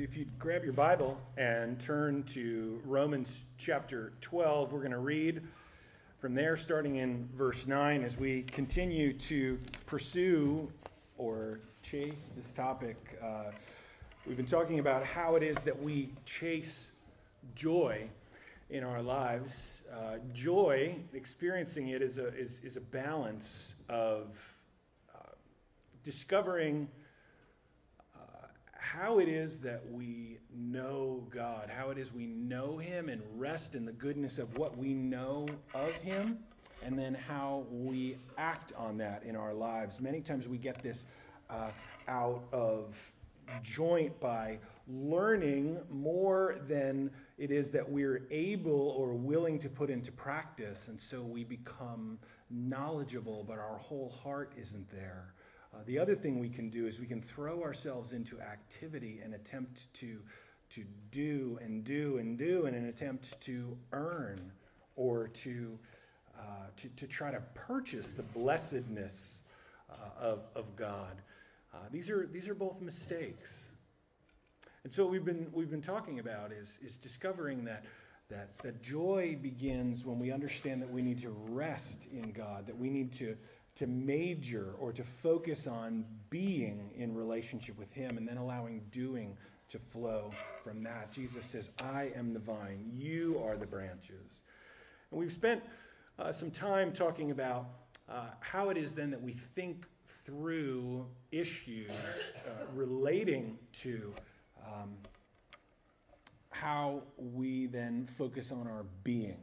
If you grab your Bible and turn to Romans chapter 12, we're going to read from there, starting in verse 9, as we continue to pursue or chase this topic. Uh, we've been talking about how it is that we chase joy in our lives. Uh, joy, experiencing it, is a, is, is a balance of uh, discovering how it is that we know God, how it is we know Him and rest in the goodness of what we know of Him, and then how we act on that in our lives. Many times we get this uh, out of joint by learning more than it is that we're able or willing to put into practice, and so we become knowledgeable, but our whole heart isn't there. Uh, the other thing we can do is we can throw ourselves into activity and attempt to, to do and do and do in an attempt to earn or to, uh, to, to try to purchase the blessedness uh, of, of God. Uh, these, are, these are both mistakes. And so we've been, we've been talking about is, is discovering that, that, that joy begins when we understand that we need to rest in God, that we need to to major or to focus on being in relationship with Him and then allowing doing to flow from that. Jesus says, I am the vine, you are the branches. And we've spent uh, some time talking about uh, how it is then that we think through issues uh, relating to um, how we then focus on our being.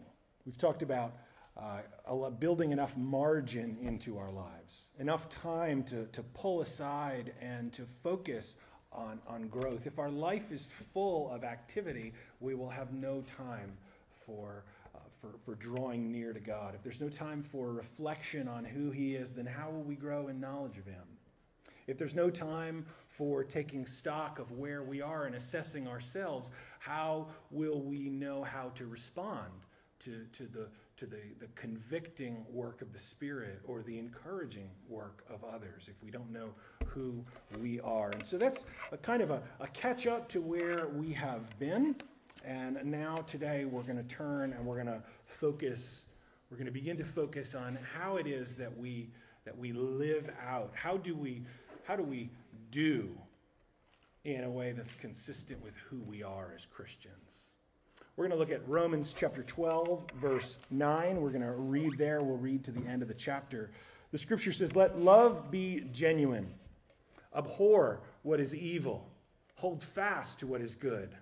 We've talked about uh, building enough margin into our lives, enough time to, to pull aside and to focus on, on growth. If our life is full of activity, we will have no time for, uh, for, for drawing near to God. If there's no time for reflection on who He is, then how will we grow in knowledge of Him? If there's no time for taking stock of where we are and assessing ourselves, how will we know how to respond to, to the to the, the convicting work of the Spirit or the encouraging work of others if we don't know who we are. And so that's a kind of a, a catch up to where we have been. And now today we're going to turn and we're going to focus, we're going to begin to focus on how it is that we that we live out. How do we how do we do in a way that's consistent with who we are as Christians? We're going to look at Romans chapter 12, verse 9. We're going to read there. We'll read to the end of the chapter. The scripture says, Let love be genuine, abhor what is evil, hold fast to what is good.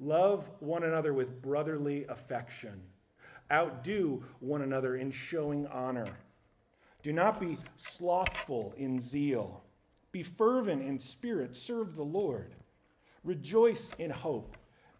Love one another with brotherly affection. Outdo one another in showing honor. Do not be slothful in zeal. Be fervent in spirit. Serve the Lord. Rejoice in hope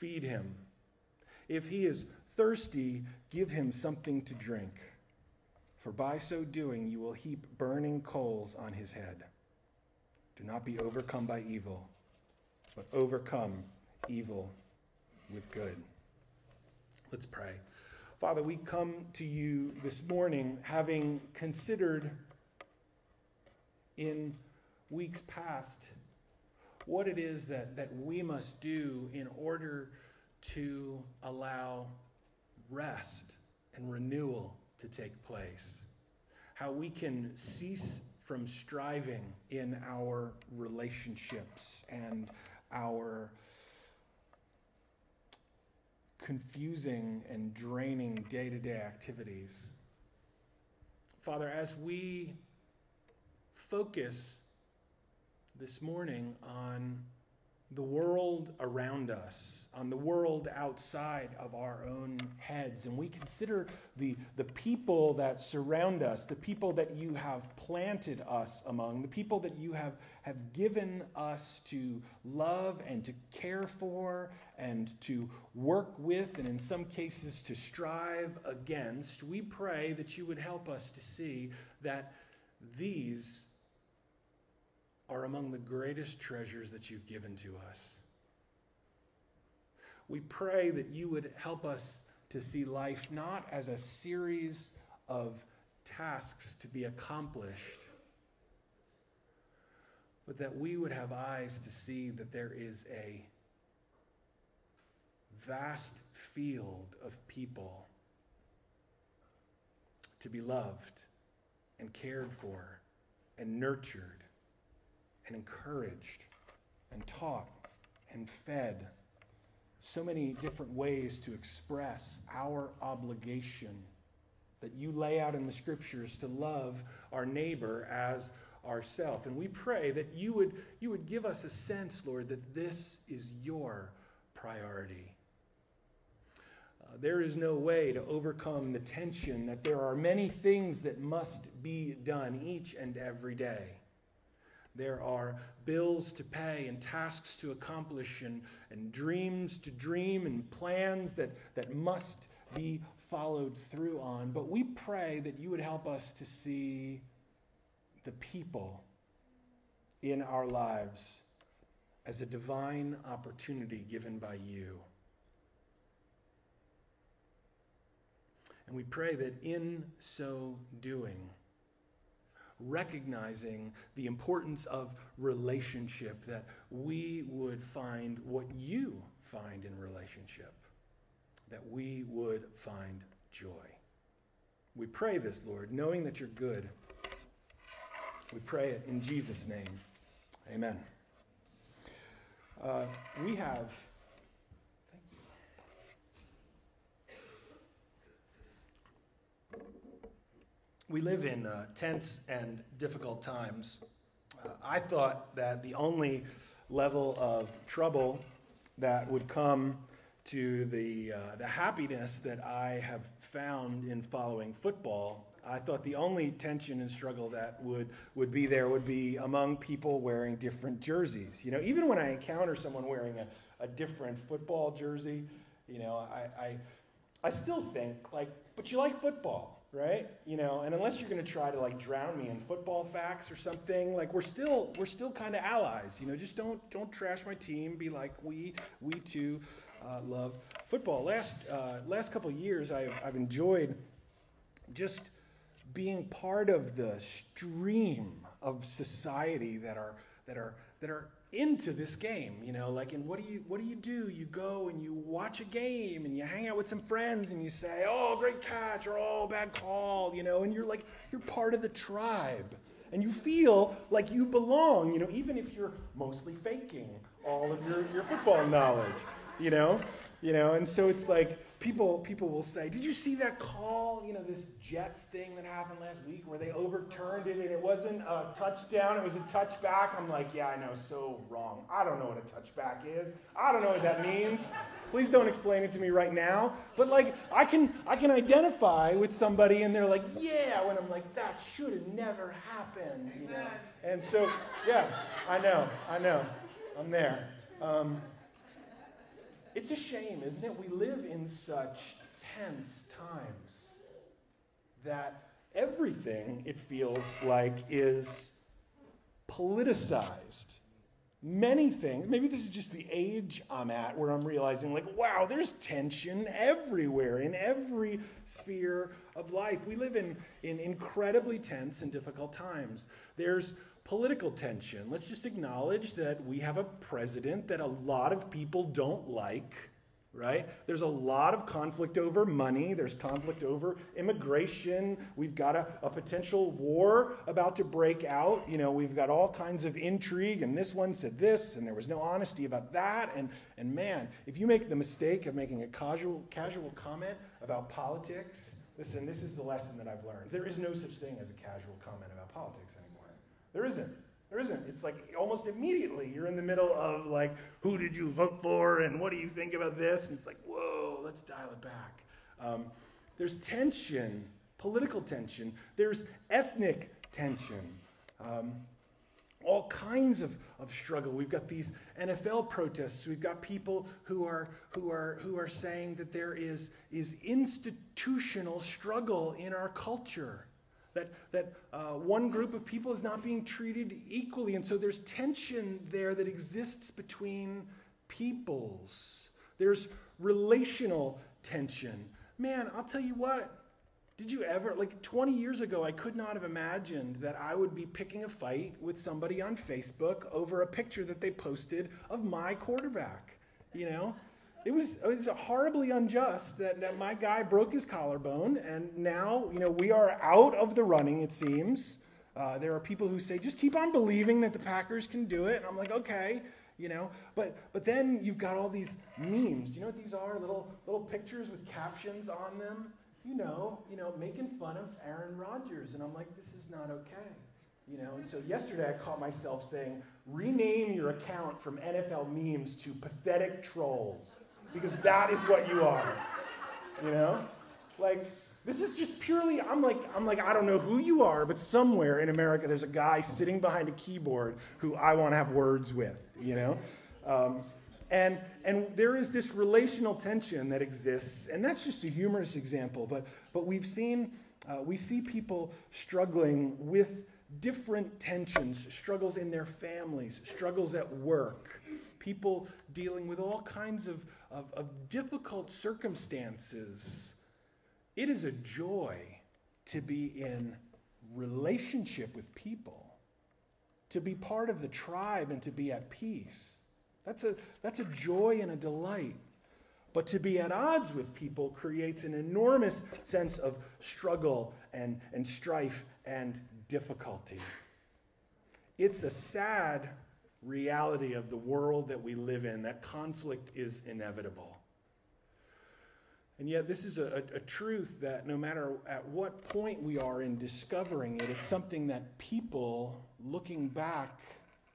feed him. If he is thirsty, give him something to drink. For by so doing, you will heap burning coals on his head. Do not be overcome by evil, but overcome evil with good. Let's pray. Father, we come to you this morning having considered in weeks past what it is that, that we must do in order to allow rest and renewal to take place. How we can cease from striving in our relationships and our confusing and draining day to day activities. Father, as we focus this morning on the world around us, on the world outside of our own heads. And we consider the, the people that surround us, the people that you have planted us among, the people that you have, have given us to love and to care for and to work with, and in some cases to strive against. We pray that you would help us to see that these are among the greatest treasures that you've given to us. We pray that you would help us to see life not as a series of tasks to be accomplished, but that we would have eyes to see that there is a vast field of people to be loved and cared for and nurtured and encouraged and taught and fed. So many different ways to express our obligation that you lay out in the scriptures to love our neighbor as ourself. And we pray that you would, you would give us a sense, Lord, that this is your priority. Uh, there is no way to overcome the tension that there are many things that must be done each and every day. There are bills to pay and tasks to accomplish and, and dreams to dream and plans that, that must be followed through on. But we pray that you would help us to see the people in our lives as a divine opportunity given by you. And we pray that in so doing, recognizing the importance of relationship, that we would find what you find in relationship, that we would find joy. We pray this, Lord, knowing that you're good. We pray it in Jesus' name. Amen. Uh, we have we live in uh, tense and difficult times. Uh, I thought that the only level of trouble that would come to the, uh, the happiness that I have found in following football, I thought the only tension and struggle that would, would be there would be among people wearing different jerseys. You know, even when I encounter someone wearing a, a different football jersey, you know, I, I, I still think, like, but you like football right? You know, and unless you're going to try to like drown me in football facts or something, like we're still we're still kind of allies. You know, just don't don't trash my team. Be like we we too uh, love football. Last uh, last couple of years, I've I've enjoyed just being part of the stream of society that are that are that are into this game, you know, like and what do you what do you do? You go and you watch a game and you hang out with some friends and you say, "Oh, great catch," or "Oh, bad call," you know, and you're like you're part of the tribe. And you feel like you belong, you know, even if you're mostly faking all of your, your football knowledge, you know? You know, and so it's like people people will say, "Did you see that call? You know, this Jets thing that happened last week where they overturned it and it wasn't a touchdown, it was a touchback." I'm like, "Yeah, I know, so wrong. I don't know what a touchback is. I don't know what that means. Please don't explain it to me right now." But like, I can I can identify with somebody and they're like, "Yeah," when I'm like, "That should have never happened." You know? And so, yeah, I know, I know, I'm there. Um, it's a shame, isn't it? We live in such tense times that everything, it feels like, is politicized. Many things, maybe this is just the age I'm at where I'm realizing, like, wow, there's tension everywhere in every sphere of life. We live in, in incredibly tense and difficult times. There's political tension. Let's just acknowledge that we have a president that a lot of people don't like. right? There's a lot of conflict over money. There's conflict over immigration. We've got a, a, potential war about to break out. You know, we've got all kinds of intrigue, and this one said this, and there was no honesty about that. And, and man, if you make the mistake of making a casual, casual comment about politics, listen, this is the lesson that I've learned. There is no such thing as a casual comment about politics. There isn't. There isn't. It's like almost immediately you're in the middle of like, who did you vote for and what do you think about this? And it's like, whoa, let's dial it back. Um, there's tension, political tension. There's ethnic tension. Um, all kinds of, of struggle. We've got these NFL protests. We've got people who are, who are, who are saying that there is, is institutional struggle in our culture that, that uh, one group of people is not being treated equally. And so there's tension there that exists between peoples. There's relational tension. Man, I'll tell you what. Did you ever, like 20 years ago, I could not have imagined that I would be picking a fight with somebody on Facebook over a picture that they posted of my quarterback. You know? It was, it was horribly unjust that, that my guy broke his collarbone, and now, you know, we are out of the running, it seems. Uh, there are people who say, just keep on believing that the Packers can do it. And I'm like, okay, you know. But, but then you've got all these memes. You know what these are? Little, little pictures with captions on them. You know, you know, making fun of Aaron Rodgers. And I'm like, this is not okay. You know, and so yesterday I caught myself saying, rename your account from NFL memes to pathetic trolls because that is what you are. You know? Like, this is just purely, I'm like, I'm like, I don't know who you are, but somewhere in America there's a guy sitting behind a keyboard who I want to have words with, you know? Um, and, and there is this relational tension that exists, and that's just a humorous example, but, but we've seen, uh, we see people struggling with different tensions, struggles in their families, struggles at work, people dealing with all kinds of of, of difficult circumstances, it is a joy to be in relationship with people, to be part of the tribe and to be at peace. That's a, that's a joy and a delight. But to be at odds with people creates an enormous sense of struggle and, and strife and difficulty. It's a sad reality of the world that we live in, that conflict is inevitable. And yet, this is a, a, truth that no matter at what point we are in discovering it, it's something that people looking back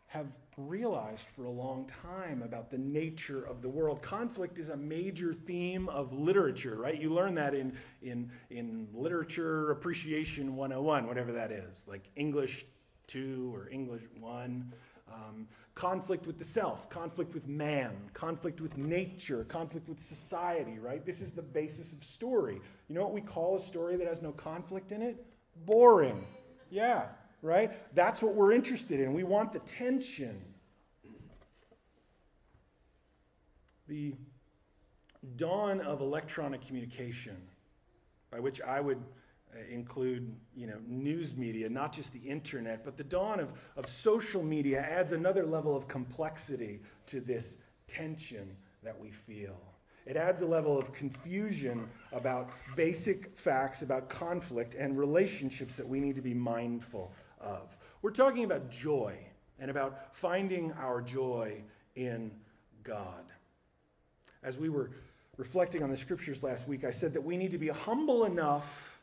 have realized for a long time about the nature of the world. Conflict is a major theme of literature, right? You learn that in, in, in Literature Appreciation 101, whatever that is, like English 2 or English 1. Um, conflict with the self, conflict with man, conflict with nature, conflict with society, right? This is the basis of story. You know what we call a story that has no conflict in it? Boring. Yeah, right? That's what we're interested in. We want the tension. The dawn of electronic communication, by which I would Uh, include you know, news media, not just the internet, but the dawn of, of social media adds another level of complexity to this tension that we feel. It adds a level of confusion about basic facts, about conflict, and relationships that we need to be mindful of. We're talking about joy and about finding our joy in God. As we were reflecting on the scriptures last week, I said that we need to be humble enough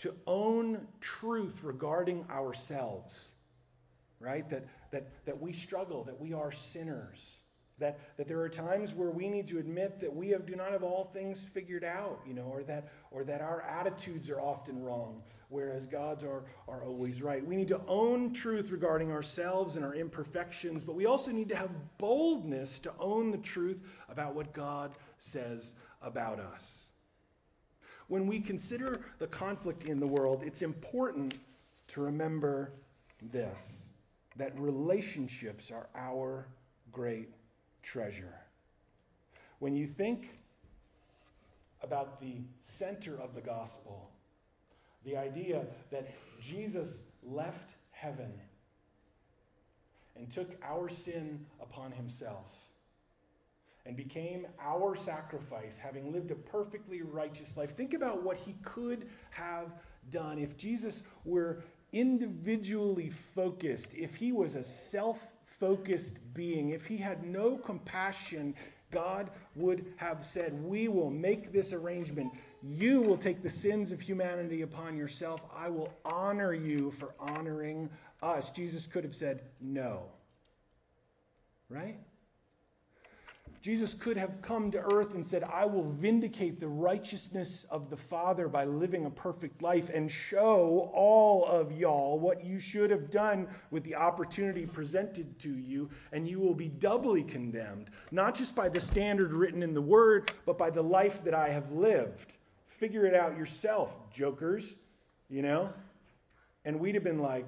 to own truth regarding ourselves, right? That, that, that we struggle, that we are sinners, that, that there are times where we need to admit that we have, do not have all things figured out, you know, or that, or that our attitudes are often wrong, whereas God's are, are always right. We need to own truth regarding ourselves and our imperfections, but we also need to have boldness to own the truth about what God says about us when we consider the conflict in the world, it's important to remember this that relationships are our great treasure. When you think about the center of the gospel, the idea that Jesus left heaven and took our sin upon himself, and became our sacrifice, having lived a perfectly righteous life. Think about what he could have done if Jesus were individually focused, if he was a self focused being, if he had no compassion, God would have said, We will make this arrangement. You will take the sins of humanity upon yourself. I will honor you for honoring us. Jesus could have said, No. Right? Jesus could have come to earth and said, I will vindicate the righteousness of the Father by living a perfect life and show all of y'all what you should have done with the opportunity presented to you, and you will be doubly condemned, not just by the standard written in the Word, but by the life that I have lived. Figure it out yourself, jokers, you know? And we'd have been like,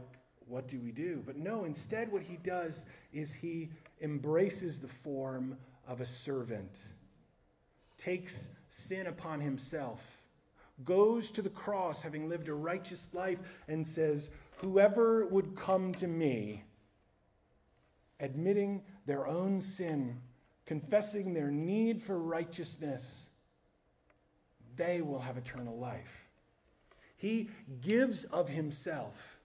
what do we do? But no, instead, what he does is he embraces the form of a servant, takes sin upon himself, goes to the cross having lived a righteous life, and says, Whoever would come to me, admitting their own sin, confessing their need for righteousness, they will have eternal life. He gives of himself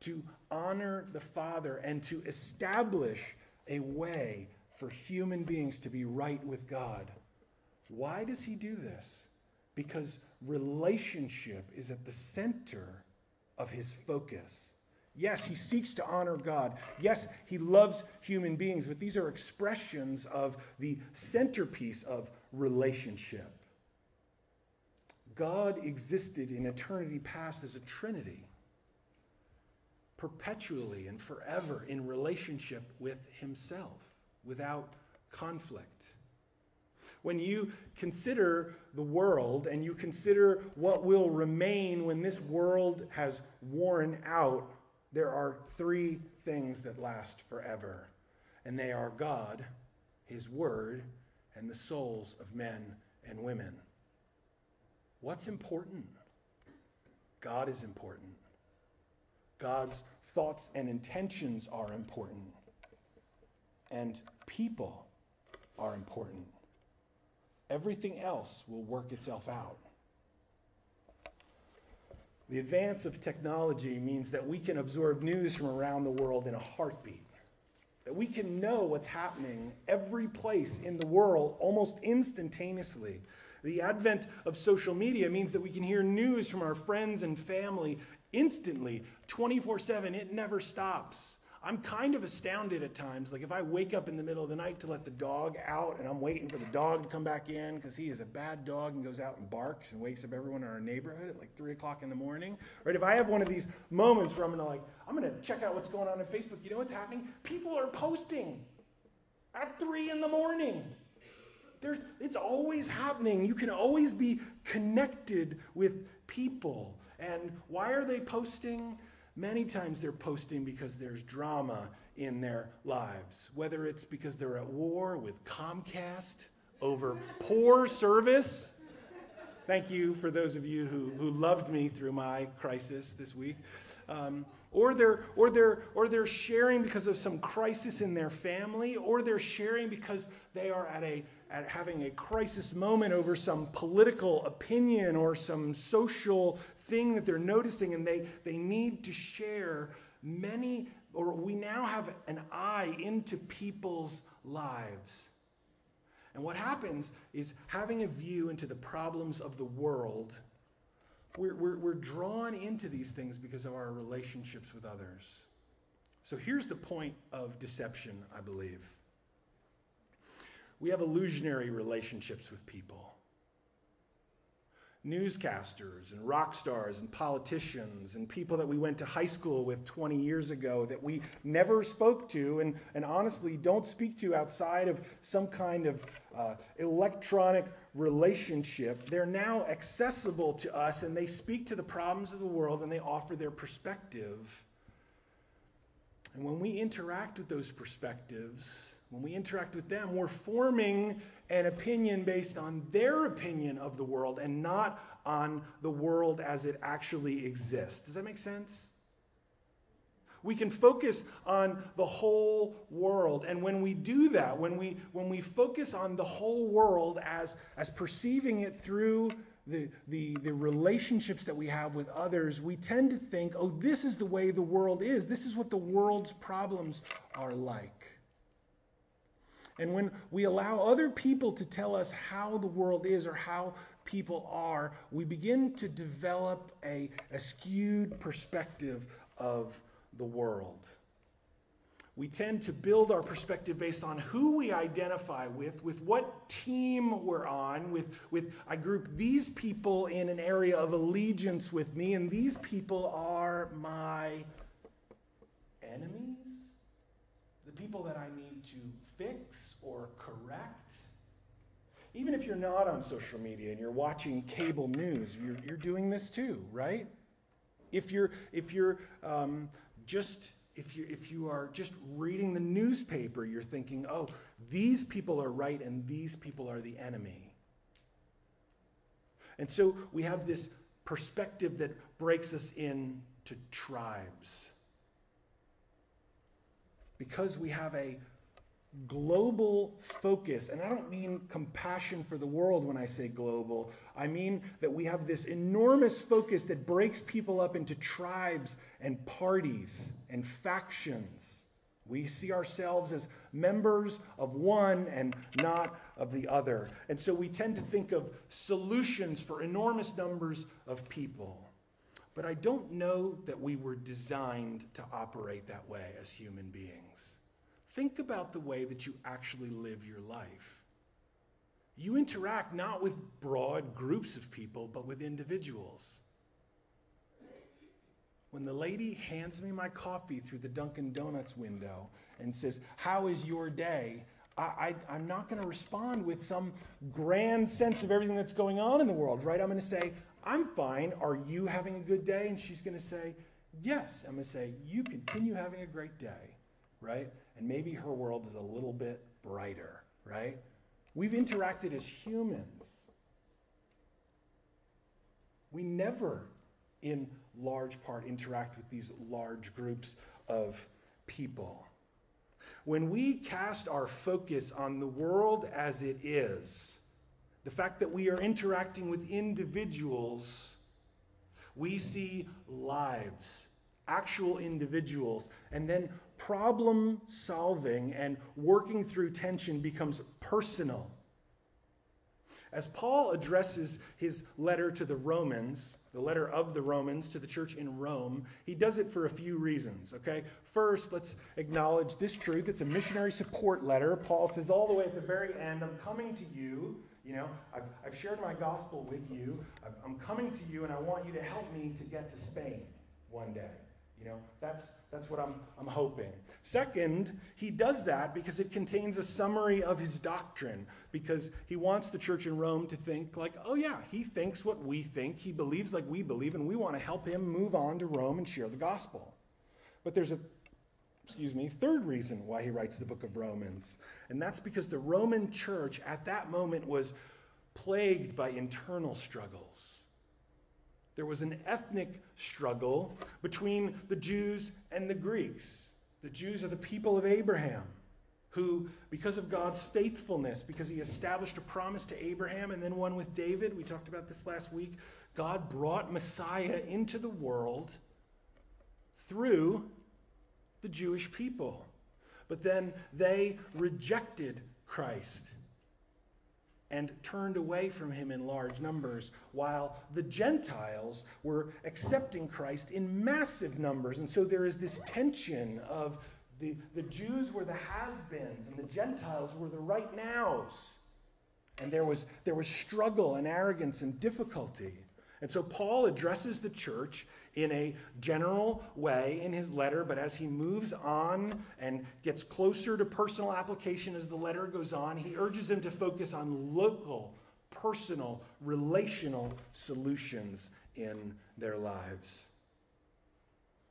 to honor the Father and to establish a way for human beings to be right with God. Why does he do this? Because relationship is at the center of his focus. Yes, he seeks to honor God. Yes, he loves human beings, but these are expressions of the centerpiece of relationship. God existed in eternity past as a trinity, perpetually and forever in relationship with himself without conflict. When you consider the world and you consider what will remain when this world has worn out, there are three things that last forever. And they are God, His Word, and the souls of men and women. What's important? God is important. God's thoughts and intentions are important and people are important. Everything else will work itself out. The advance of technology means that we can absorb news from around the world in a heartbeat. That we can know what's happening every place in the world almost instantaneously. The advent of social media means that we can hear news from our friends and family instantly, 24 7. It never stops. I'm kind of astounded at times. Like if I wake up in the middle of the night to let the dog out and I'm waiting for the dog to come back in because he is a bad dog and goes out and barks and wakes up everyone in our neighborhood at like three o'clock in the morning. Right? If I have one of these moments where I'm gonna like, I'm gonna check out what's going on on Facebook, you know what's happening? People are posting at three in the morning. There's, it's always happening. You can always be connected with people. And why are they posting? Many times they're posting because there's drama in their lives, whether it's because they're at war with Comcast over poor service. Thank you for those of you who, who loved me through my crisis this week. Um, or they're, or, they're, or they're sharing because of some crisis in their family, or they're sharing because they are at, a, at having a crisis moment over some political opinion or some social thing that they're noticing, and they, they need to share many, or we now have an eye into people's lives. And what happens is having a view into the problems of the world we're, we're, we're drawn into these things because of our relationships with others. So here's the point of deception, I believe. We have illusionary relationships with people. Newscasters and rock stars and politicians and people that we went to high school with 20 years ago that we never spoke to and, and honestly don't speak to outside of some kind of uh, electronic relationship, they're now accessible to us and they speak to the problems of the world and they offer their perspective. And when we interact with those perspectives, when we interact with them, we're forming an opinion based on their opinion of the world and not on the world as it actually exists. Does that make sense? We can focus on the whole world. And when we do that, when we, when we focus on the whole world as, as perceiving it through the, the, the relationships that we have with others, we tend to think, oh, this is the way the world is. This is what the world's problems are like. And when we allow other people to tell us how the world is or how people are, we begin to develop a, a skewed perspective of the world. We tend to build our perspective based on who we identify with, with what team we're on, with, with I group these people in an area of allegiance with me, and these people are my enemies, the people that I need to fix or correct. Even if you're not on social media and you're watching cable news, you're, you're doing this too, right? If you're, if you're um, just if you, if you are just reading the newspaper, you're thinking, oh, these people are right and these people are the enemy. And so we have this perspective that breaks us into tribes. Because we have a global focus, and I don't mean compassion for the world when I say global. I mean that we have this enormous focus that breaks people up into tribes and parties and factions. We see ourselves as members of one and not of the other. And so we tend to think of solutions for enormous numbers of people. But I don't know that we were designed to operate that way as human beings. Think about the way that you actually live your life. You interact not with broad groups of people, but with individuals. When the lady hands me my coffee through the Dunkin' Donuts window and says, How is your day? I, am not going to respond with some grand sense of everything that's going on in the world, right? I'm going to say, I'm fine. Are you having a good day? And she's going to say, Yes. I'm going to say, You continue having a great day, right? And maybe her world is a little bit brighter, right? We've interacted as humans. We never, in large part, interact with these large groups of people. When we cast our focus on the world as it is, the fact that we are interacting with individuals, we see lives, actual individuals, and then problem solving and working through tension becomes personal. As Paul addresses his letter to the Romans, the letter of the Romans to the church in Rome, he does it for a few reasons, okay? First, let's acknowledge this truth. It's a missionary support letter. Paul says all the way at the very end, I'm coming to you. You know, I've, I've shared my gospel with you. i am coming to you, and I want you to help me to get to Spain one day. You know, that's, that's what I'm, I'm hoping. Second, he does that because it contains a summary of his doctrine, because he wants the church in Rome to think, like, oh, yeah, he thinks what we think, he believes like we believe, and we want to help him move on to Rome and share the gospel. But there's a, excuse me, third reason why he writes the book of Romans, and that's because the Roman church at that moment was plagued by internal struggles. There was an ethnic struggle between the Jews and the Greeks. The Jews are the people of Abraham, who, because of God's faithfulness, because he established a promise to Abraham and then one with David, we talked about this last week, God brought Messiah into the world through the Jewish people. But then they rejected Christ and turned away from him in large numbers, while the Gentiles were accepting Christ in massive numbers. And so there is this tension of the, the Jews were the has beens, and the Gentiles were the right nows. And there was, there was struggle and arrogance and difficulty. And so Paul addresses the church in a general way in his letter, but as he moves on and gets closer to personal application as the letter goes on, he urges them to focus on local, personal, relational solutions in their lives.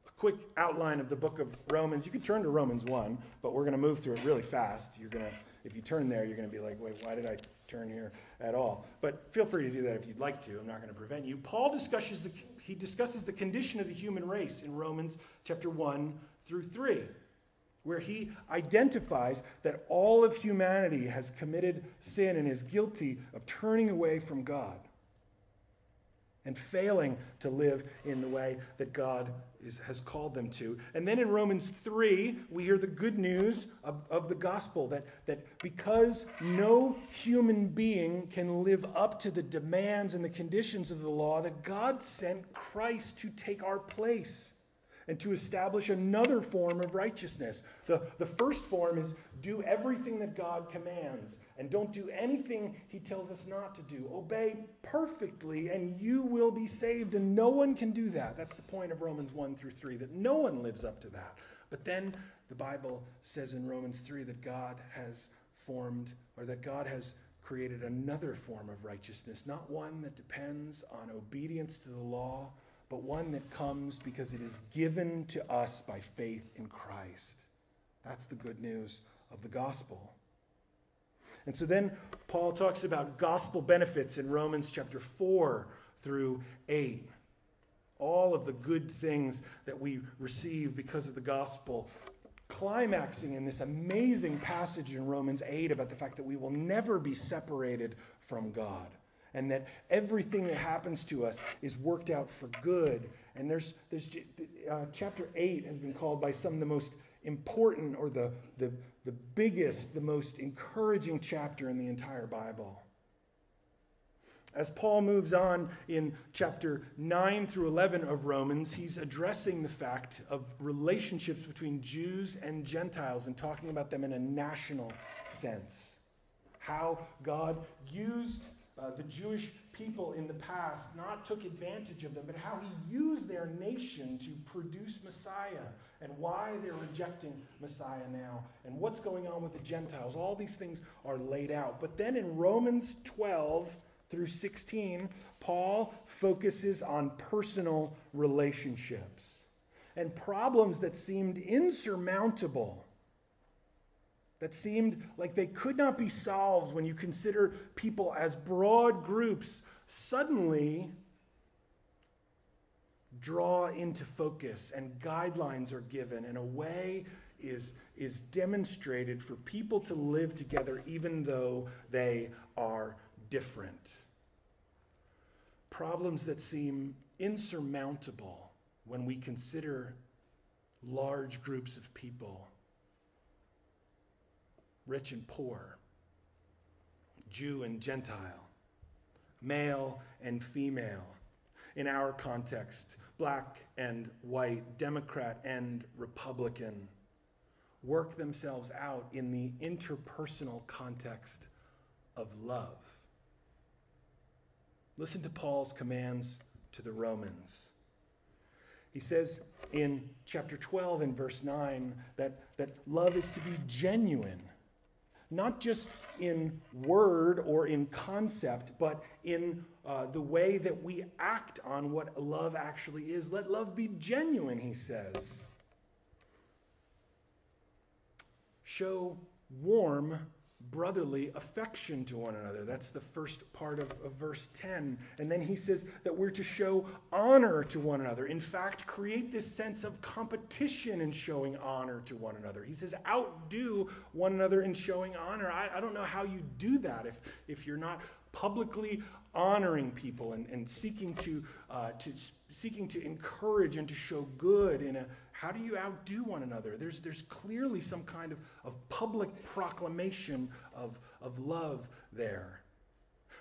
A quick outline of the book of Romans. You can turn to Romans 1, but we're going to move through it really fast. You're going to if you turn there, you're going to be like, wait, why did I turn here at all? But feel free to do that if you'd like to. I'm not going to prevent you. Paul discusses the, he discusses the condition of the human race in Romans chapter 1 through 3, where he identifies that all of humanity has committed sin and is guilty of turning away from God and failing to live in the way that God is, has called them to. And then in Romans 3, we hear the good news of, of the gospel that, that because no human being can live up to the demands and the conditions of the law, that God sent Christ to take our place and to establish another form of righteousness. The, the first form is do everything that God commands and don't do anything he tells us not to do. Obey perfectly and you will be saved. And no one can do that. That's the point of Romans 1 through 3, that no one lives up to that. But then the Bible says in Romans 3 that God has formed, or that God has created another form of righteousness, not one that depends on obedience to the law but one that comes because it is given to us by faith in Christ. That's the good news of the gospel. And so then Paul talks about gospel benefits in Romans chapter 4 through 8. All of the good things that we receive because of the gospel, climaxing in this amazing passage in Romans 8 about the fact that we will never be separated from God and that everything that happens to us is worked out for good. And there's, there's uh, chapter 8 has been called by some the most important or the, the, the biggest, the most encouraging chapter in the entire Bible. As Paul moves on in chapter 9 through 11 of Romans, he's addressing the fact of relationships between Jews and Gentiles and talking about them in a national sense. How God used uh, the Jewish people in the past not took advantage of them, but how he used their nation to produce Messiah and why they're rejecting Messiah now and what's going on with the Gentiles. All these things are laid out. But then in Romans 12 through 16, Paul focuses on personal relationships and problems that seemed insurmountable that seemed like they could not be solved when you consider people as broad groups suddenly draw into focus and guidelines are given and a way is, is demonstrated for people to live together even though they are different. Problems that seem insurmountable when we consider large groups of people rich and poor, Jew and Gentile, male and female. In our context, black and white, Democrat and Republican, work themselves out in the interpersonal context of love. Listen to Paul's commands to the Romans. He says in chapter 12 and verse 9 that, that love is to be genuine not just in word or in concept, but in uh, the way that we act on what love actually is. Let love be genuine, he says. Show warm brotherly affection to one another. That's the first part of, of, verse 10. And then he says that we're to show honor to one another. In fact, create this sense of competition in showing honor to one another. He says, outdo one another in showing honor. I, I don't know how you do that if, if you're not publicly honoring people and, and seeking to, uh, to seeking to encourage and to show good in a how do you outdo one another? There's, there's clearly some kind of, of public proclamation of, of love there.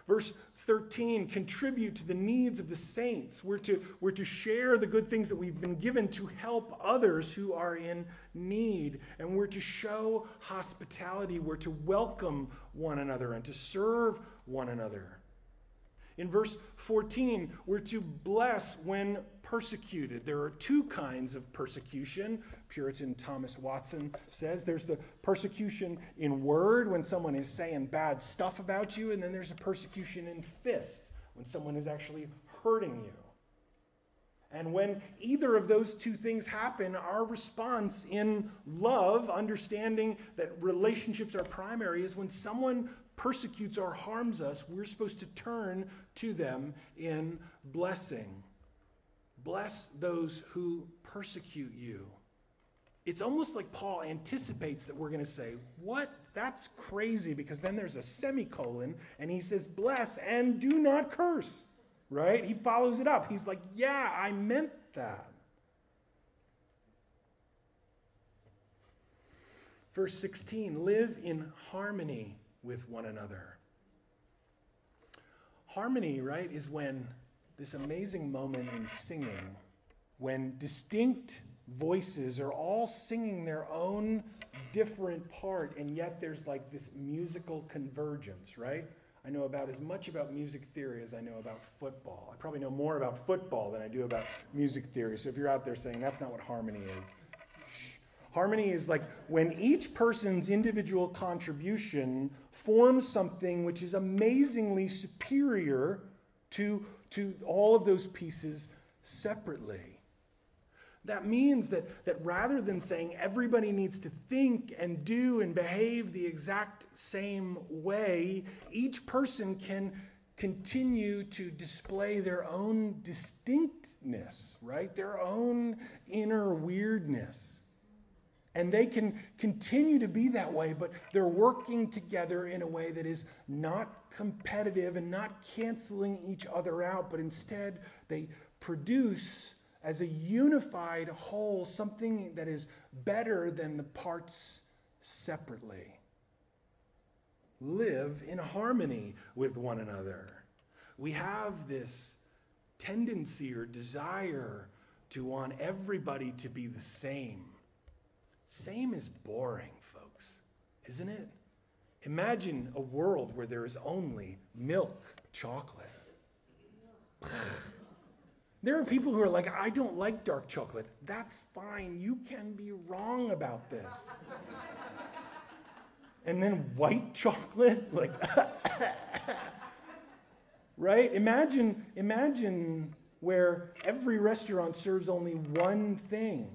Verse 13, contribute to the needs of the saints. We're to, we're to share the good things that we've been given to help others who are in need. And we're to show hospitality. We're to welcome one another and to serve one another. In verse 14, we're to bless when persecuted. There are two kinds of persecution. Puritan Thomas Watson says there's the persecution in word when someone is saying bad stuff about you, and then there's a persecution in fist when someone is actually hurting you. And when either of those two things happen, our response in love, understanding that relationships are primary, is when someone persecutes or harms us, we're supposed to turn to them in blessing. Bless those who persecute you. it's almost like Paul anticipates that we're going to say, What? That's crazy, because then there's a semicolon, and he says, Bless and do not curse, right? He follows it up. He's like, Yeah, I meant that. Verse 16 live in harmony with one another. Harmony, right, is when this amazing moment in singing, when distinct voices are all singing their own different part, and yet there's like this musical convergence, right? I know about as much about music theory as I know about football. I probably know more about football than I do about music theory. So if you're out there saying that's not what harmony is, Harmony is like when each person's individual contribution forms something which is amazingly superior to, to all of those pieces separately. That means that, that rather than saying everybody needs to think and do and behave the exact same way, each person can continue to display their own distinctness, right? Their own inner weirdness. And they can continue to be that way, but they're working together in a way that is not competitive and not canceling each other out, but instead they produce as a unified whole something that is better than the parts separately. Live in harmony with one another. We have this tendency or desire to want everybody to be the same same is boring, folks, isn't it? Imagine a world where there is only milk chocolate. There are people who are like, I don't like dark chocolate. That's fine. You can be wrong about this. and then white chocolate, like, right? Imagine, imagine where every restaurant serves only one thing.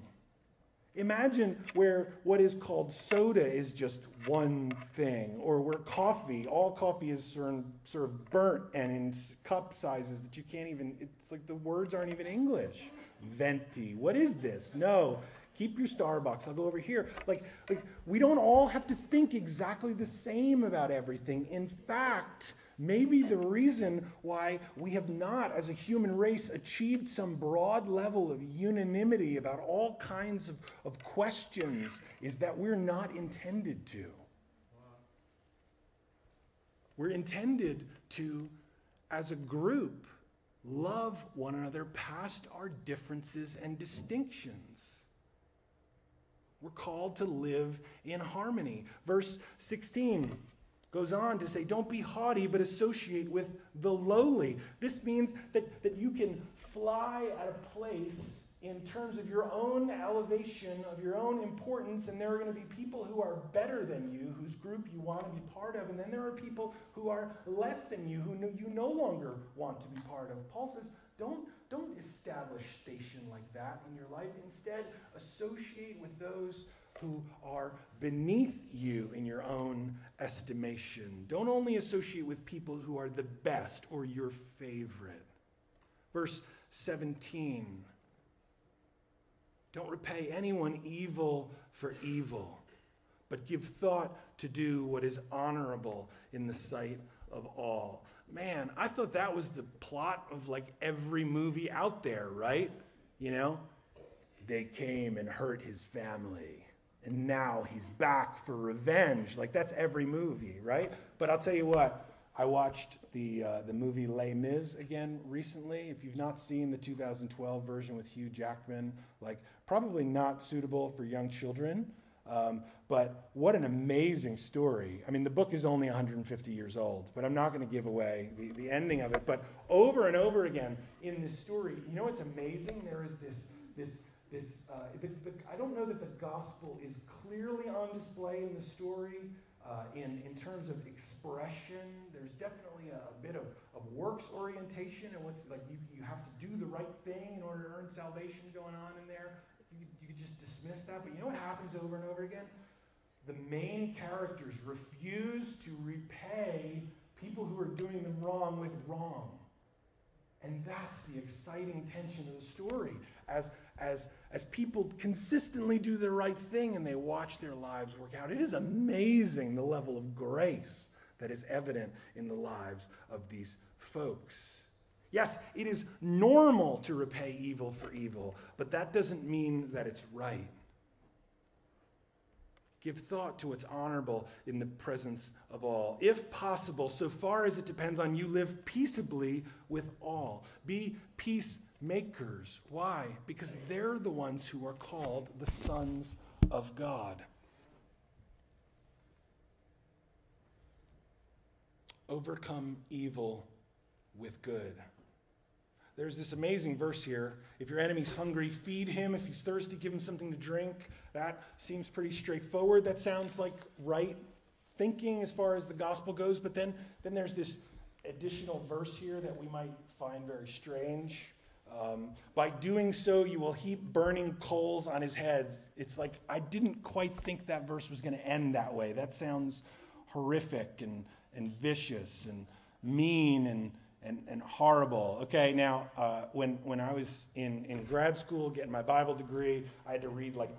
Imagine where what is called soda is just one thing, or where coffee, all coffee is served, served burnt and in cup sizes that you can't even, it's like the words aren't even English. Venti. What is this? No. Keep your Starbucks. I'll go over here. Like, like we don't all have to think exactly the same about everything. In fact, Maybe the reason why we have not, as a human race, achieved some broad level of unanimity about all kinds of, of questions is that we're not intended to. We're intended to, as a group, love one another past our differences and distinctions. We're called to live in harmony. Verse 16 goes on to say, Don't be haughty, but associate with the lowly. This means that, that you can fly at a place in terms of your own elevation, of your own importance, and there are going to be people who are better than you, whose group you want to be part of, and then there are people who are less than you, who you no longer want to be part of. Paul says, don't, don't establish station like that in your life. Instead, associate with those who are beneath you in your own estimation. Don't only associate with people who are the best or your favorite. Verse 17 Don't repay anyone evil for evil, but give thought to do what is honorable in the sight of all. Man, I thought that was the plot of like every movie out there, right? You know, they came and hurt his family and now he's back for revenge. Like that's every movie, right? But I'll tell you what, I watched the uh, the movie Les Mis again recently. If you've not seen the 2012 version with Hugh Jackman, like probably not suitable for young children. Um, but what an amazing story. I mean, the book is only 150 years old, but I'm not going to give away the, the ending of it. But over and over again in this story, you know what's amazing? There is this, this this, uh, the, the, I don't know that the gospel is clearly on display in the story uh, in, in terms of expression. There's definitely a, a bit of, of works orientation and what's like you, you have to do the right thing in order to earn salvation going on in there. You, you could just dismiss that, but you know what happens over and over again? The main characters refuse to repay people who are doing them wrong with wrong. And that's the exciting tension of the story. As, as, as people consistently do the right thing and they watch their lives work out, it is amazing the level of grace that is evident in the lives of these folks. Yes, it is normal to repay evil for evil, but that doesn't mean that it's right. Give thought to what's honorable in the presence of all. If possible, so far as it depends on you, live peaceably with all. Be peacemakers. Why? Because they're the ones who are called the sons of God. Overcome evil with good. There's this amazing verse here. If your enemy's hungry, feed him. If he's thirsty, give him something to drink. That seems pretty straightforward. That sounds like right thinking as far as the gospel goes. But then, then there's this additional verse here that we might find very strange. Um, by doing so, you will heap burning coals on his heads. It's like I didn't quite think that verse was going to end that way. That sounds horrific and, and vicious and mean and and, and horrible. Okay, now, uh, when, when I was in, in grad school getting my Bible degree, I had to read like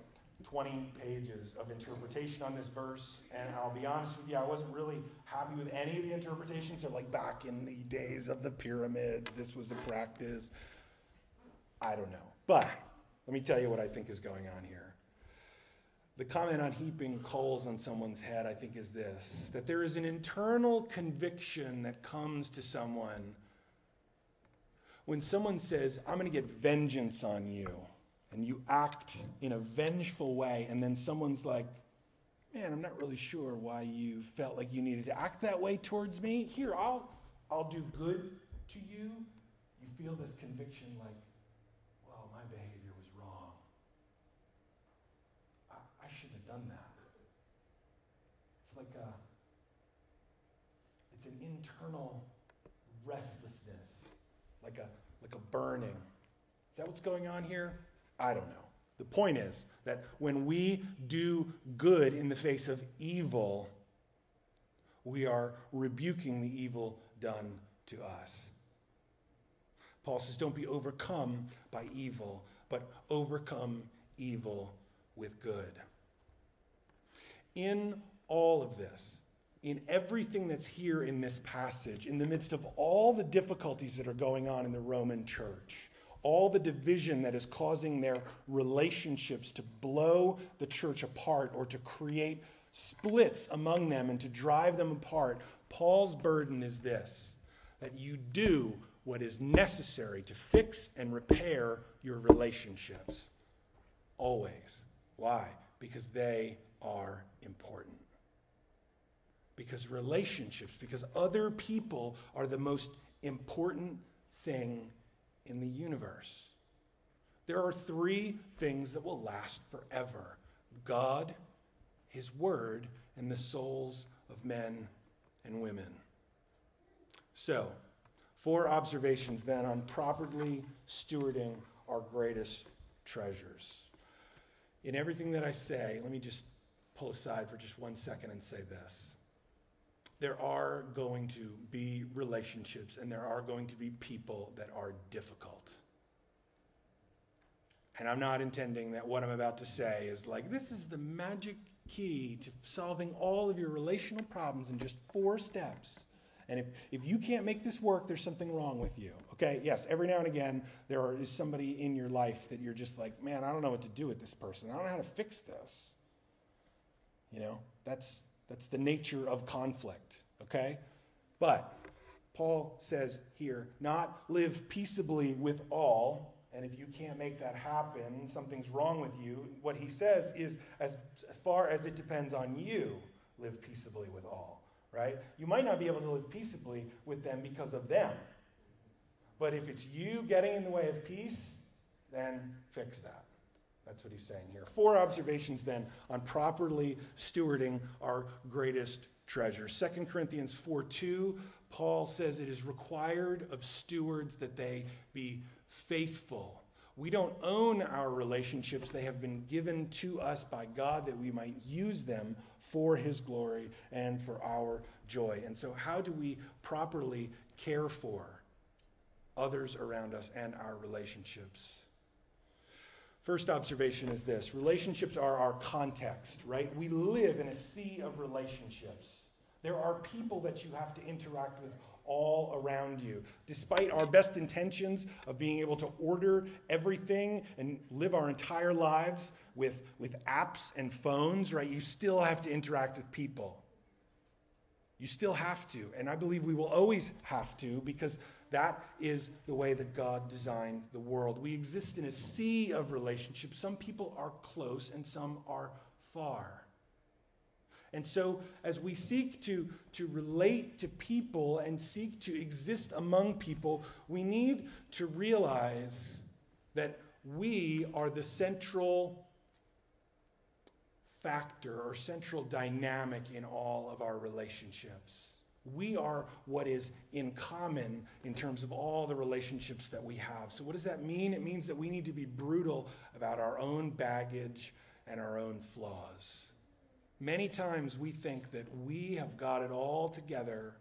20 pages of interpretation on this verse. And I'll be honest with you, I wasn't really happy with any of the interpretations. So, like back in the days of the pyramids, this was a practice. I don't know. But let me tell you what I think is going on here. The comment on heaping coals on someone's head, I think, is this that there is an internal conviction that comes to someone when someone says, I'm going to get vengeance on you, and you act in a vengeful way, and then someone's like, Man, I'm not really sure why you felt like you needed to act that way towards me. Here, I'll, I'll do good to you. You feel this conviction like, done that. It's like a, it's an internal restlessness, like a, like a burning. Is that what's going on here? I don't know. The point is that when we do good in the face of evil, we are rebuking the evil done to us. Paul says, Don't be overcome by evil, but overcome evil with good in all of this, in everything that's here in this passage, in the midst of all the difficulties that are going on in the Roman church, all the division that is causing their relationships to blow the church apart or to create splits among them and to drive them apart, Paul's burden is this that you do what is necessary to fix and repair your relationships. Always. Why? Because they are important. Because relationships, because other people are the most important thing in the universe. There are three things that will last forever God, His Word, and the souls of men and women. So, four observations then on properly stewarding our greatest treasures. In everything that I say, let me just pull aside for just one second and say this. There are going to be relationships and there are going to be people that are difficult. And I'm not intending that what I'm about to say is like, this is the magic key to solving all of your relational problems in just four steps. And if, if you can't make this work, there's something wrong with you. Okay, yes, every now and again, there is somebody in your life that you're just like, man, I don't know what to do with this person. I don't know how to fix this. You know, that's, that's the nature of conflict, okay? But Paul says here, not live peaceably with all. And if you can't make that happen, something's wrong with you. What he says is, as, far as it depends on you, live peaceably with all, right? You might not be able to live peaceably with them because of them. But if it's you getting in the way of peace, then fix that. That's what he's saying here. Four observations then on properly stewarding our greatest treasure. 2 Corinthians 4 2, Paul says it is required of stewards that they be faithful. We don't own our relationships, they have been given to us by God that we might use them for his glory and for our joy. And so, how do we properly care for others around us and our relationships. First observation is this relationships are our context, right? We live in a sea of relationships. There are people that you have to interact with all around you. Despite our best intentions of being able to order everything and live our entire lives with, with apps and phones, right, you still have to interact with people. You still have to. And I believe we will always have to because that is the way that God designed the world. We exist in a sea of relationships. Some people are close and some are far. And so, as we seek to, to relate to people and seek to exist among people, we need to realize that we are the central factor or central dynamic in all of our relationships. We are what is in common in terms of all the relationships that we have. So, what does that mean? It means that we need to be brutal about our own baggage and our own flaws. Many times we think that we have got it all together.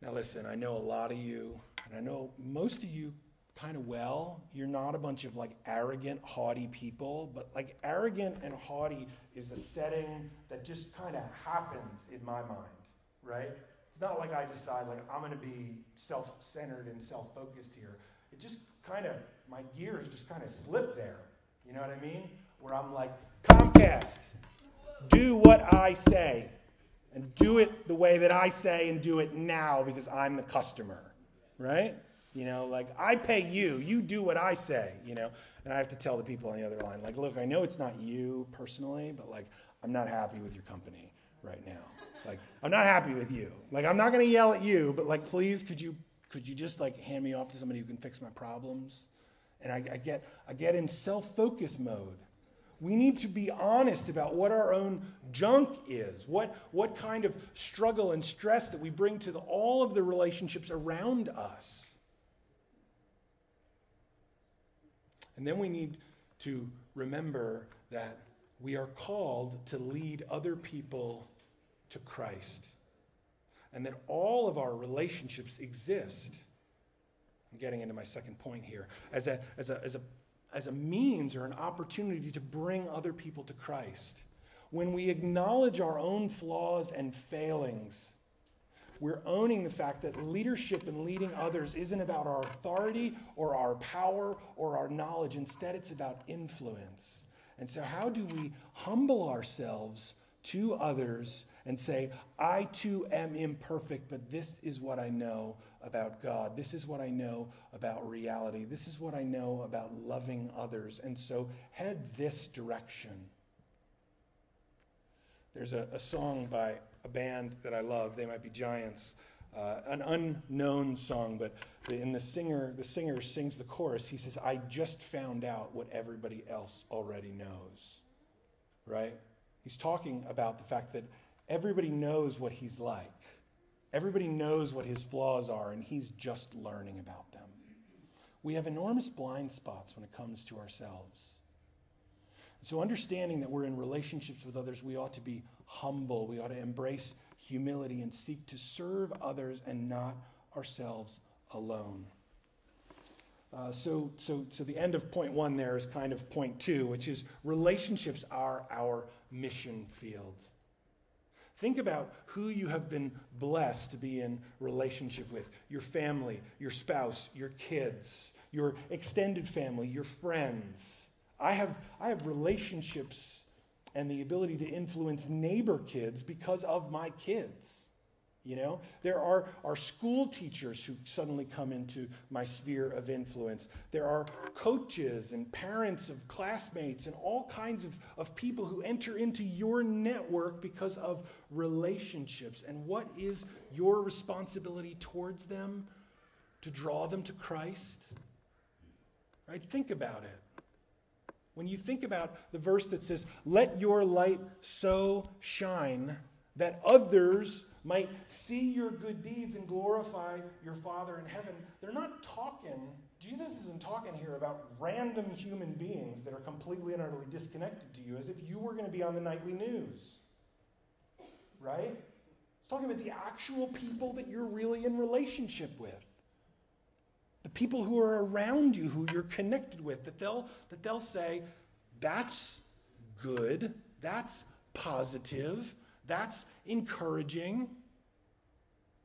Now, listen, I know a lot of you, and I know most of you kind of well. You're not a bunch of like arrogant, haughty people, but like arrogant and haughty is a setting that just kind of happens in my mind, right? It's not like I decide like I'm going to be self-centered and self-focused here. It just kind of my gears just kind of slip there. You know what I mean? Where I'm like Comcast, do what I say, and do it the way that I say, and do it now because I'm the customer, right? You know, like I pay you, you do what I say, you know. And I have to tell the people on the other line, like, look, I know it's not you personally, but like, I'm not happy with your company right now. Like, I'm not happy with you. Like, I'm not to yell at you, but like, please, could you could you just like hand me off to somebody who can fix my problems? And I, I get I get in self-focus mode. We need to be honest about what our own junk is, what, what kind of struggle and stress that we bring to the, all of the relationships around us. And then we need to remember that we are called to lead other people to Christ. And that all of our relationships exist. I'm getting into my second point here. As a, as a, as a, as a means or an opportunity to bring other people to Christ. When we acknowledge our own flaws and failings, we're owning the fact that leadership and leading others isn't about our authority or our power or our knowledge. Instead, it's about influence. And so, how do we humble ourselves to others and say, I too am imperfect, but this is what I know about God. This is what I know about reality. This is what I know about loving others. And so, head this direction. There's a, a song by a band that I love. They might be Giants. Uh, an unknown song, but the, in the singer, the singer sings the chorus. He says, "I just found out what everybody else already knows." Right? He's talking about the fact that everybody knows what he's like. Everybody knows what his flaws are, and he's just learning about them. We have enormous blind spots when it comes to ourselves. So, understanding that we're in relationships with others, we ought to be humble. We ought to embrace humility and seek to serve others and not ourselves alone. Uh, so, so, so the end of point one there is kind of point two, which is relationships are our mission field. Think about who you have been blessed to be in relationship with your family, your spouse, your kids, your extended family, your friends. I have, I have relationships and the ability to influence neighbor kids because of my kids. You know, there are, are school teachers who suddenly come into my sphere of influence. There are coaches and parents of classmates and all kinds of, of people who enter into your network because of relationships. And what is your responsibility towards them? To draw them to Christ? Right? Think about it. When you think about the verse that says, Let your light so shine that others might see your good deeds and glorify your Father in heaven, they're not talking, Jesus isn't talking here about random human beings that are completely and utterly disconnected to you as if you were going to be on the nightly news. Right? He's talking about the actual people that you're really in relationship with. People who are around you, who you're connected with, that they'll, that they'll say, that's good, that's positive, that's encouraging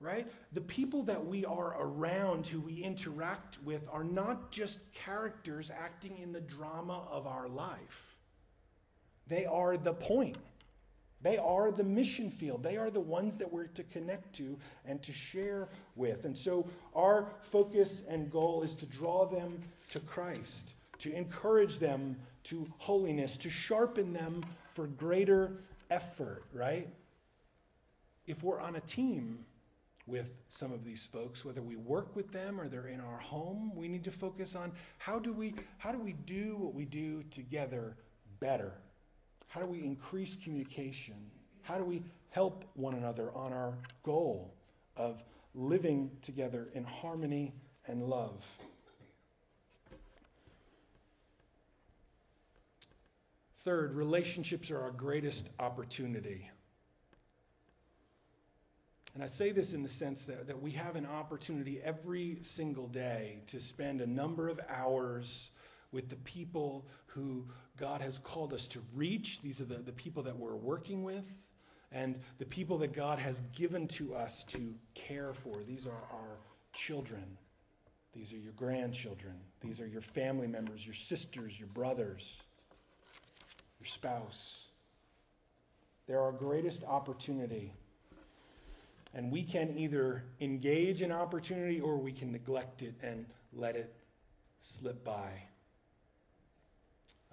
right? The people that we are around, who we interact with, are not just characters acting in the drama of our life. They are the point. They are the mission field. They are the ones that we're to connect to and to share with. And so our focus and goal is to draw them to Christ, to encourage them to holiness, to sharpen them for greater effort, right? If we're on a team, with some of these folks, whether we work with them or they're in our home. We need to focus on how do we how do we do what we do together better? How do we increase communication? How do we help one another on our goal of living together in harmony and love? Third, relationships are our greatest opportunity. And I say this in the sense that, that we have an opportunity every single day to spend a number of hours with the people who God has called us to reach. These are the, the people that we're working with and the people that God has given to us to care for. These are our children. These are your grandchildren. These are your family members, your sisters, your brothers, your spouse. They're our greatest opportunity and we can either engage in opportunity or we can neglect it and let it slip by.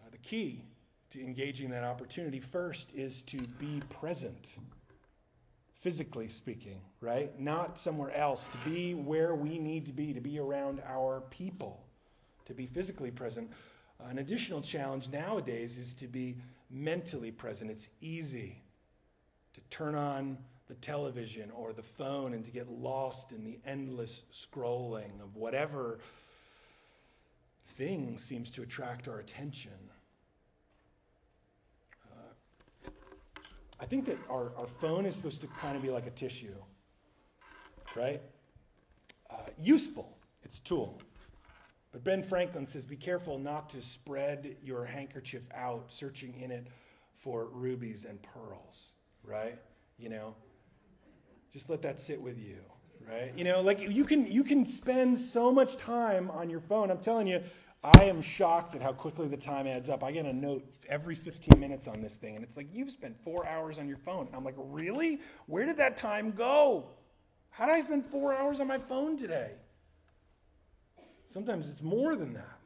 Uh, the key to engaging that opportunity first is to be present, physically speaking, right? Not somewhere else, to be where we need to be, to be around our people, to be physically present. An additional challenge nowadays is to be mentally present. It's easy to turn on the television or the phone and to get lost in the endless scrolling of whatever thing seems to attract our attention. Uh, I think that our, our phone is supposed to kind of be like a tissue, right? Uh, useful, it's a tool. But Ben Franklin says be careful not to spread your handkerchief out searching in it for rubies and pearls, right? You know, just let that sit with you, right? You know, like you can you can spend so much time on your phone. I'm telling you, I am shocked at how quickly the time adds up. I get a note every 15 minutes on this thing, and it's like you've spent four hours on your phone. And I'm like, really? Where did that time go? How did I spend four hours on my phone today? Sometimes it's more than that.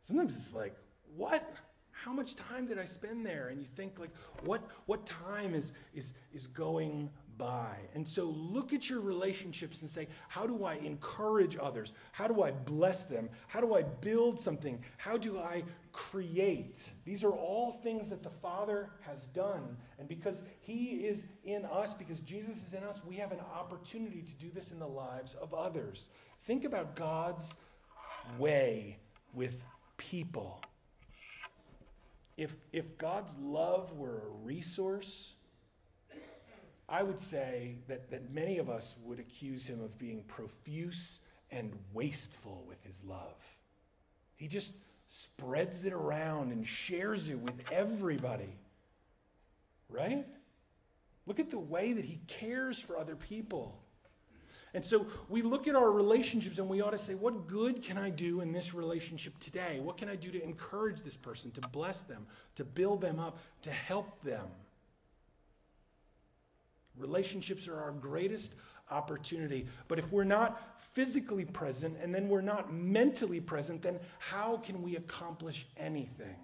Sometimes it's like, what? How much time did I spend there? And you think like, what what time is is is going by. And so look at your relationships and say, how do I encourage others? How do I bless them? How do I build something? How do I create? These are all things that the Father has done. And because He is in us, because Jesus is in us, we have an opportunity to do this in the lives of others. Think about God's way with people. If, if God's love were a resource, I would say that, that many of us would accuse him of being profuse and wasteful with his love. He just spreads it around and shares it with everybody. Right? Look at the way that he cares for other people. And so we look at our relationships and we ought to say, what good can I do in this relationship today? What can I do to encourage this person, to bless them, to build them up, to help them? Relationships are our greatest opportunity. But if we're not physically present and then we're not mentally present, then how can we accomplish anything?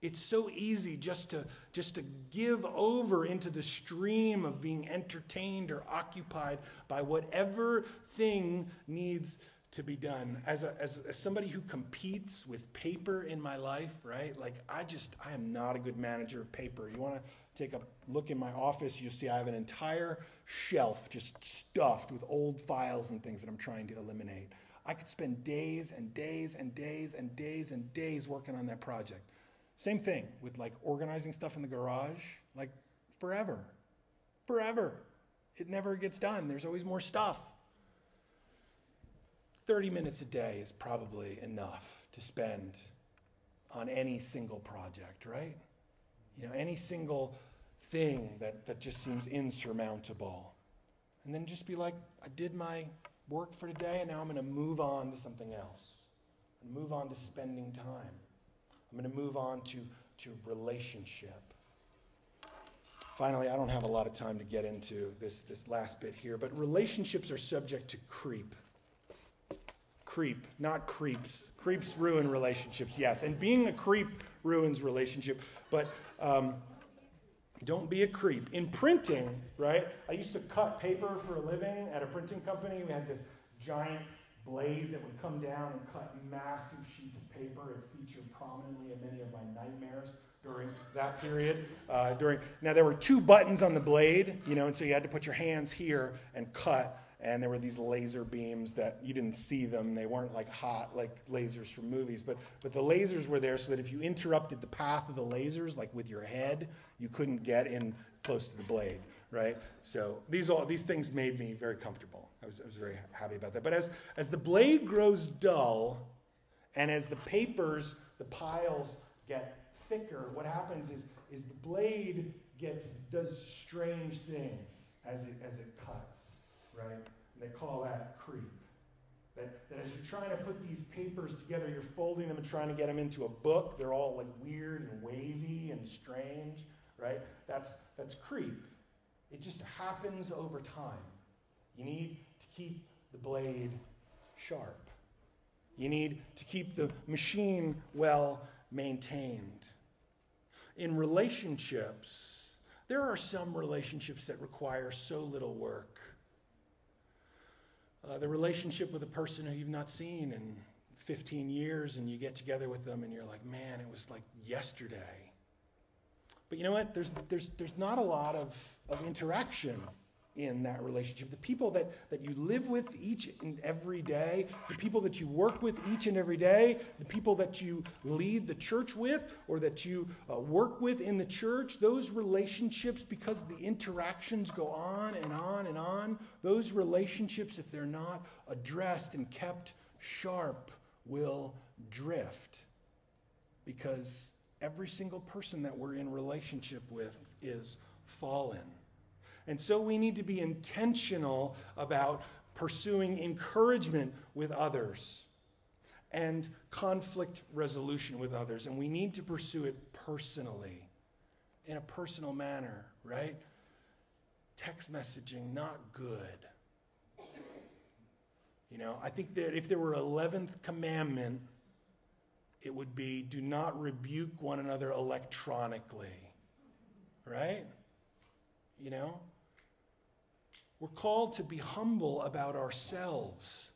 It's so easy just to, just to give over into the stream of being entertained or occupied by whatever thing needs to be done. As, a, as, as somebody who competes with paper in my life, right? Like, I just, I am not a good manager of paper. You want to take a look in my office, you'll see I have an entire shelf just stuffed with old files and things that I'm trying to eliminate. I could spend days and days and days and days and days working on that project. Same thing with like organizing stuff in the garage, like forever. Forever. It never gets done. There's always more stuff. 30 minutes a day is probably enough to spend on any single project, right? You know, any single thing that, that just seems insurmountable. And then just be like, I did my work for today, and now I'm going to move on to something else. And move on to spending time. I'm going to move on to, to relationship. Finally, I don't have a lot of time to get into this, this last bit here, but relationships are subject to creep. Creep, not creeps. Creeps ruin relationships, yes. And being a creep ruins relationship, but um, don't be a creep. In printing, right? I used to cut paper for a living at a printing company. We had this giant blade that would come down and cut massive sheets of paper. It featured prominently in many of my nightmares during that period. Uh, during now, there were two buttons on the blade, you know, and so you had to put your hands here and cut. And there were these laser beams that you didn't see them. They weren't like hot like lasers from movies, but but the lasers were there so that if you interrupted the path of the lasers, like with your head, you couldn't get in close to the blade, right? So these all these things made me very comfortable. I was, I was very happy about that. But as as the blade grows dull, and as the papers, the piles get thicker, what happens is, is the blade gets does strange things as it, as it cuts, right? And they call that creep. That, that as you're trying to put these papers together, you're folding them and trying to get them into a book. They're all like weird and wavy and strange, right? That's, that's creep. It just happens over time. You need to keep the blade sharp. You need to keep the machine well maintained in relationships, there are some relationships that require so little work. Uh, the relationship with a person who you've not seen in 15 years, and you get together with them, and you're like, man, it was like yesterday. But you know what? There's, there's, there's not a lot of, of interaction in that relationship. The people that, that you live with each and every day, the people that you work with each and every day, the people that you lead the church with or that you uh, work with in the church, those relationships, because the interactions go on and on and on, those relationships, if they're not addressed and kept sharp, will drift. Because every single person that we're in relationship with is fallen. And so we need to be intentional about pursuing encouragement with others and conflict resolution with others. And we need to pursue it personally, in a personal manner, right? Text messaging, not good. You know, I think that if there were 11th commandment, it would be do not rebuke one another electronically. Right? You know? We're called to be humble about ourselves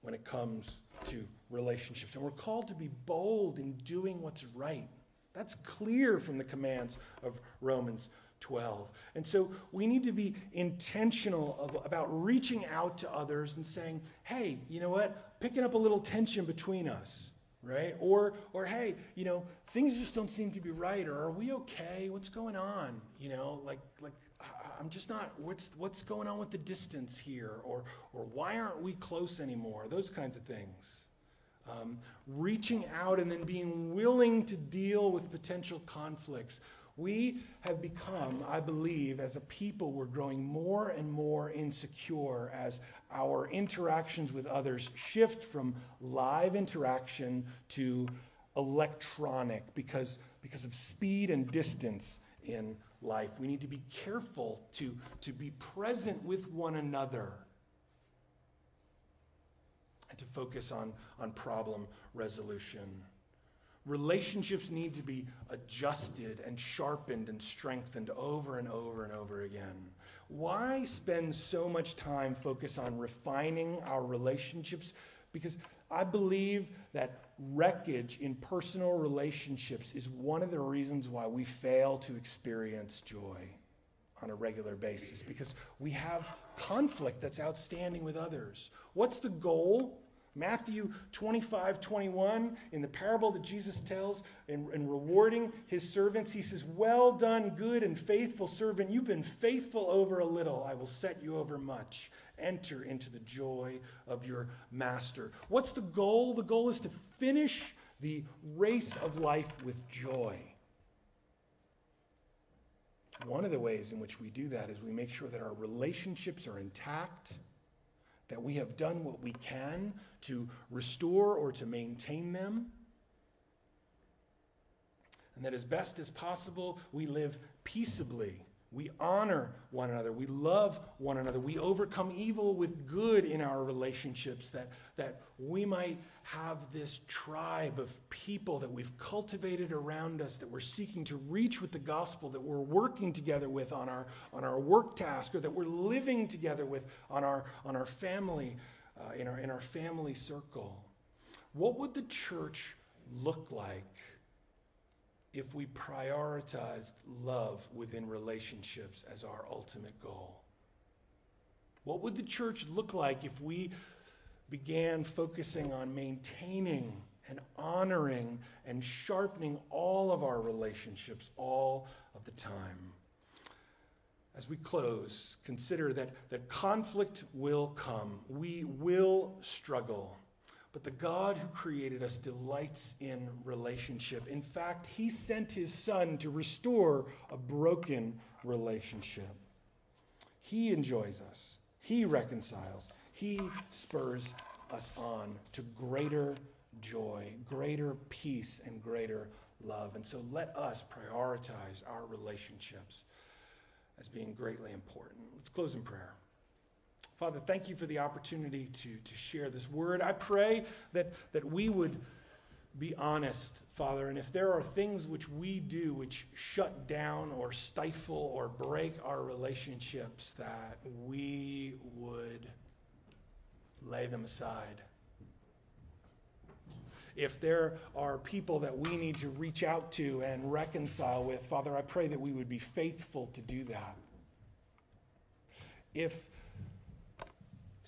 when it comes to relationships. And we're called to be bold in doing what's right. That's clear from the commands of Romans 12. And so we need to be intentional of, about reaching out to others and saying, hey, you know what? Picking up a little tension between us, right? Or, or hey, you know, things just don't seem to be right. Or are we okay? What's going on? You know, like, like I'm just not, what's, what's going on with the distance here? Or, or why aren't we close anymore? Those kinds of things. Um, reaching out and then being willing to deal with potential conflicts. We have become, I believe, as a people, we're growing more and more insecure as our interactions with others shift from live interaction to electronic because, because of speed and distance in life. We need to be careful to, to be present with one another and to focus on, on problem resolution. Relationships need to be adjusted and sharpened and strengthened over and over and over again. Why spend so much time focus on refining our relationships? Because I believe that wreckage in personal relationships is one of the reasons why we fail to experience joy on a regular basis because we have conflict that's outstanding with others. What's the goal? Matthew 25, 21, in the parable that Jesus tells, in, in, rewarding his servants, he says, Well done, good and faithful servant. You've been faithful over a little. I will set you over much. Enter into the joy of your master. What's the goal? The goal is to finish the race of life with joy. One of the ways in which we do that is we make sure that our relationships are intact that we have done what we can to restore or to maintain them. And that as best as possible, we live peaceably we honor one another. We love one another. We overcome evil with good in our relationships, that, that we might have this tribe of people that we've cultivated around us, that we're seeking to reach with the gospel, that we're working together with on our, on our work task, or that we're living together with on our, on our family, uh, in, our, in our family circle. What would the church look like if we prioritized love within relationships as our ultimate goal? What would the church look like if we began focusing on maintaining and honoring and sharpening all of our relationships all of the time? As we close, consider that, that conflict will come. We will struggle. But the God who created us delights in relationship. In fact, he sent his son to restore a broken relationship. He enjoys us, he reconciles, he spurs us on to greater joy, greater peace, and greater love. And so let us prioritize our relationships as being greatly important. Let's close in prayer. Father, thank you for the opportunity to, to share this word. I pray that, that we would be honest, Father, and if there are things which we do which shut down or stifle or break our relationships, that we would lay them aside. If there are people that we need to reach out to and reconcile with, Father, I pray that we would be faithful to do that. If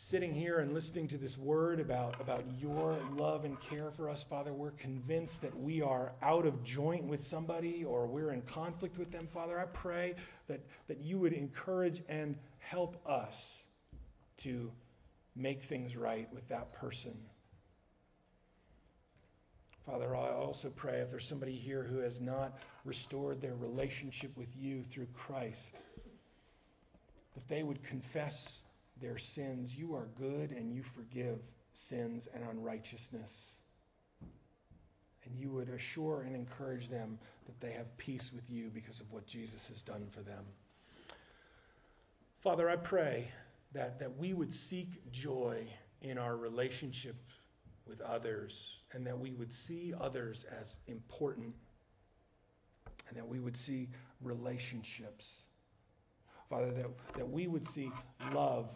sitting here and listening to this word about, about your love and care for us, Father, we're convinced that we are out of joint with somebody or we're in conflict with them, Father. I pray that, that you would encourage and help us to make things right with that person. Father, I also pray if there's somebody here who has not restored their relationship with you through Christ, that they would confess their sins. You are good and you forgive sins and unrighteousness. And you would assure and encourage them that they have peace with you because of what Jesus has done for them. Father, I pray that, that we would seek joy in our relationship with others and that we would see others as important and that we would see relationships Father, that, that we would see love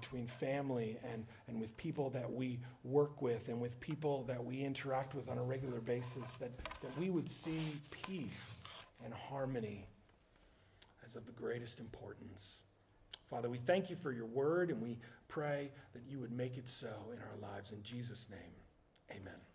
between family and, and with people that we work with and with people that we interact with on a regular basis, that, that we would see peace and harmony as of the greatest importance. Father, we thank you for your word and we pray that you would make it so in our lives. In Jesus' name, amen.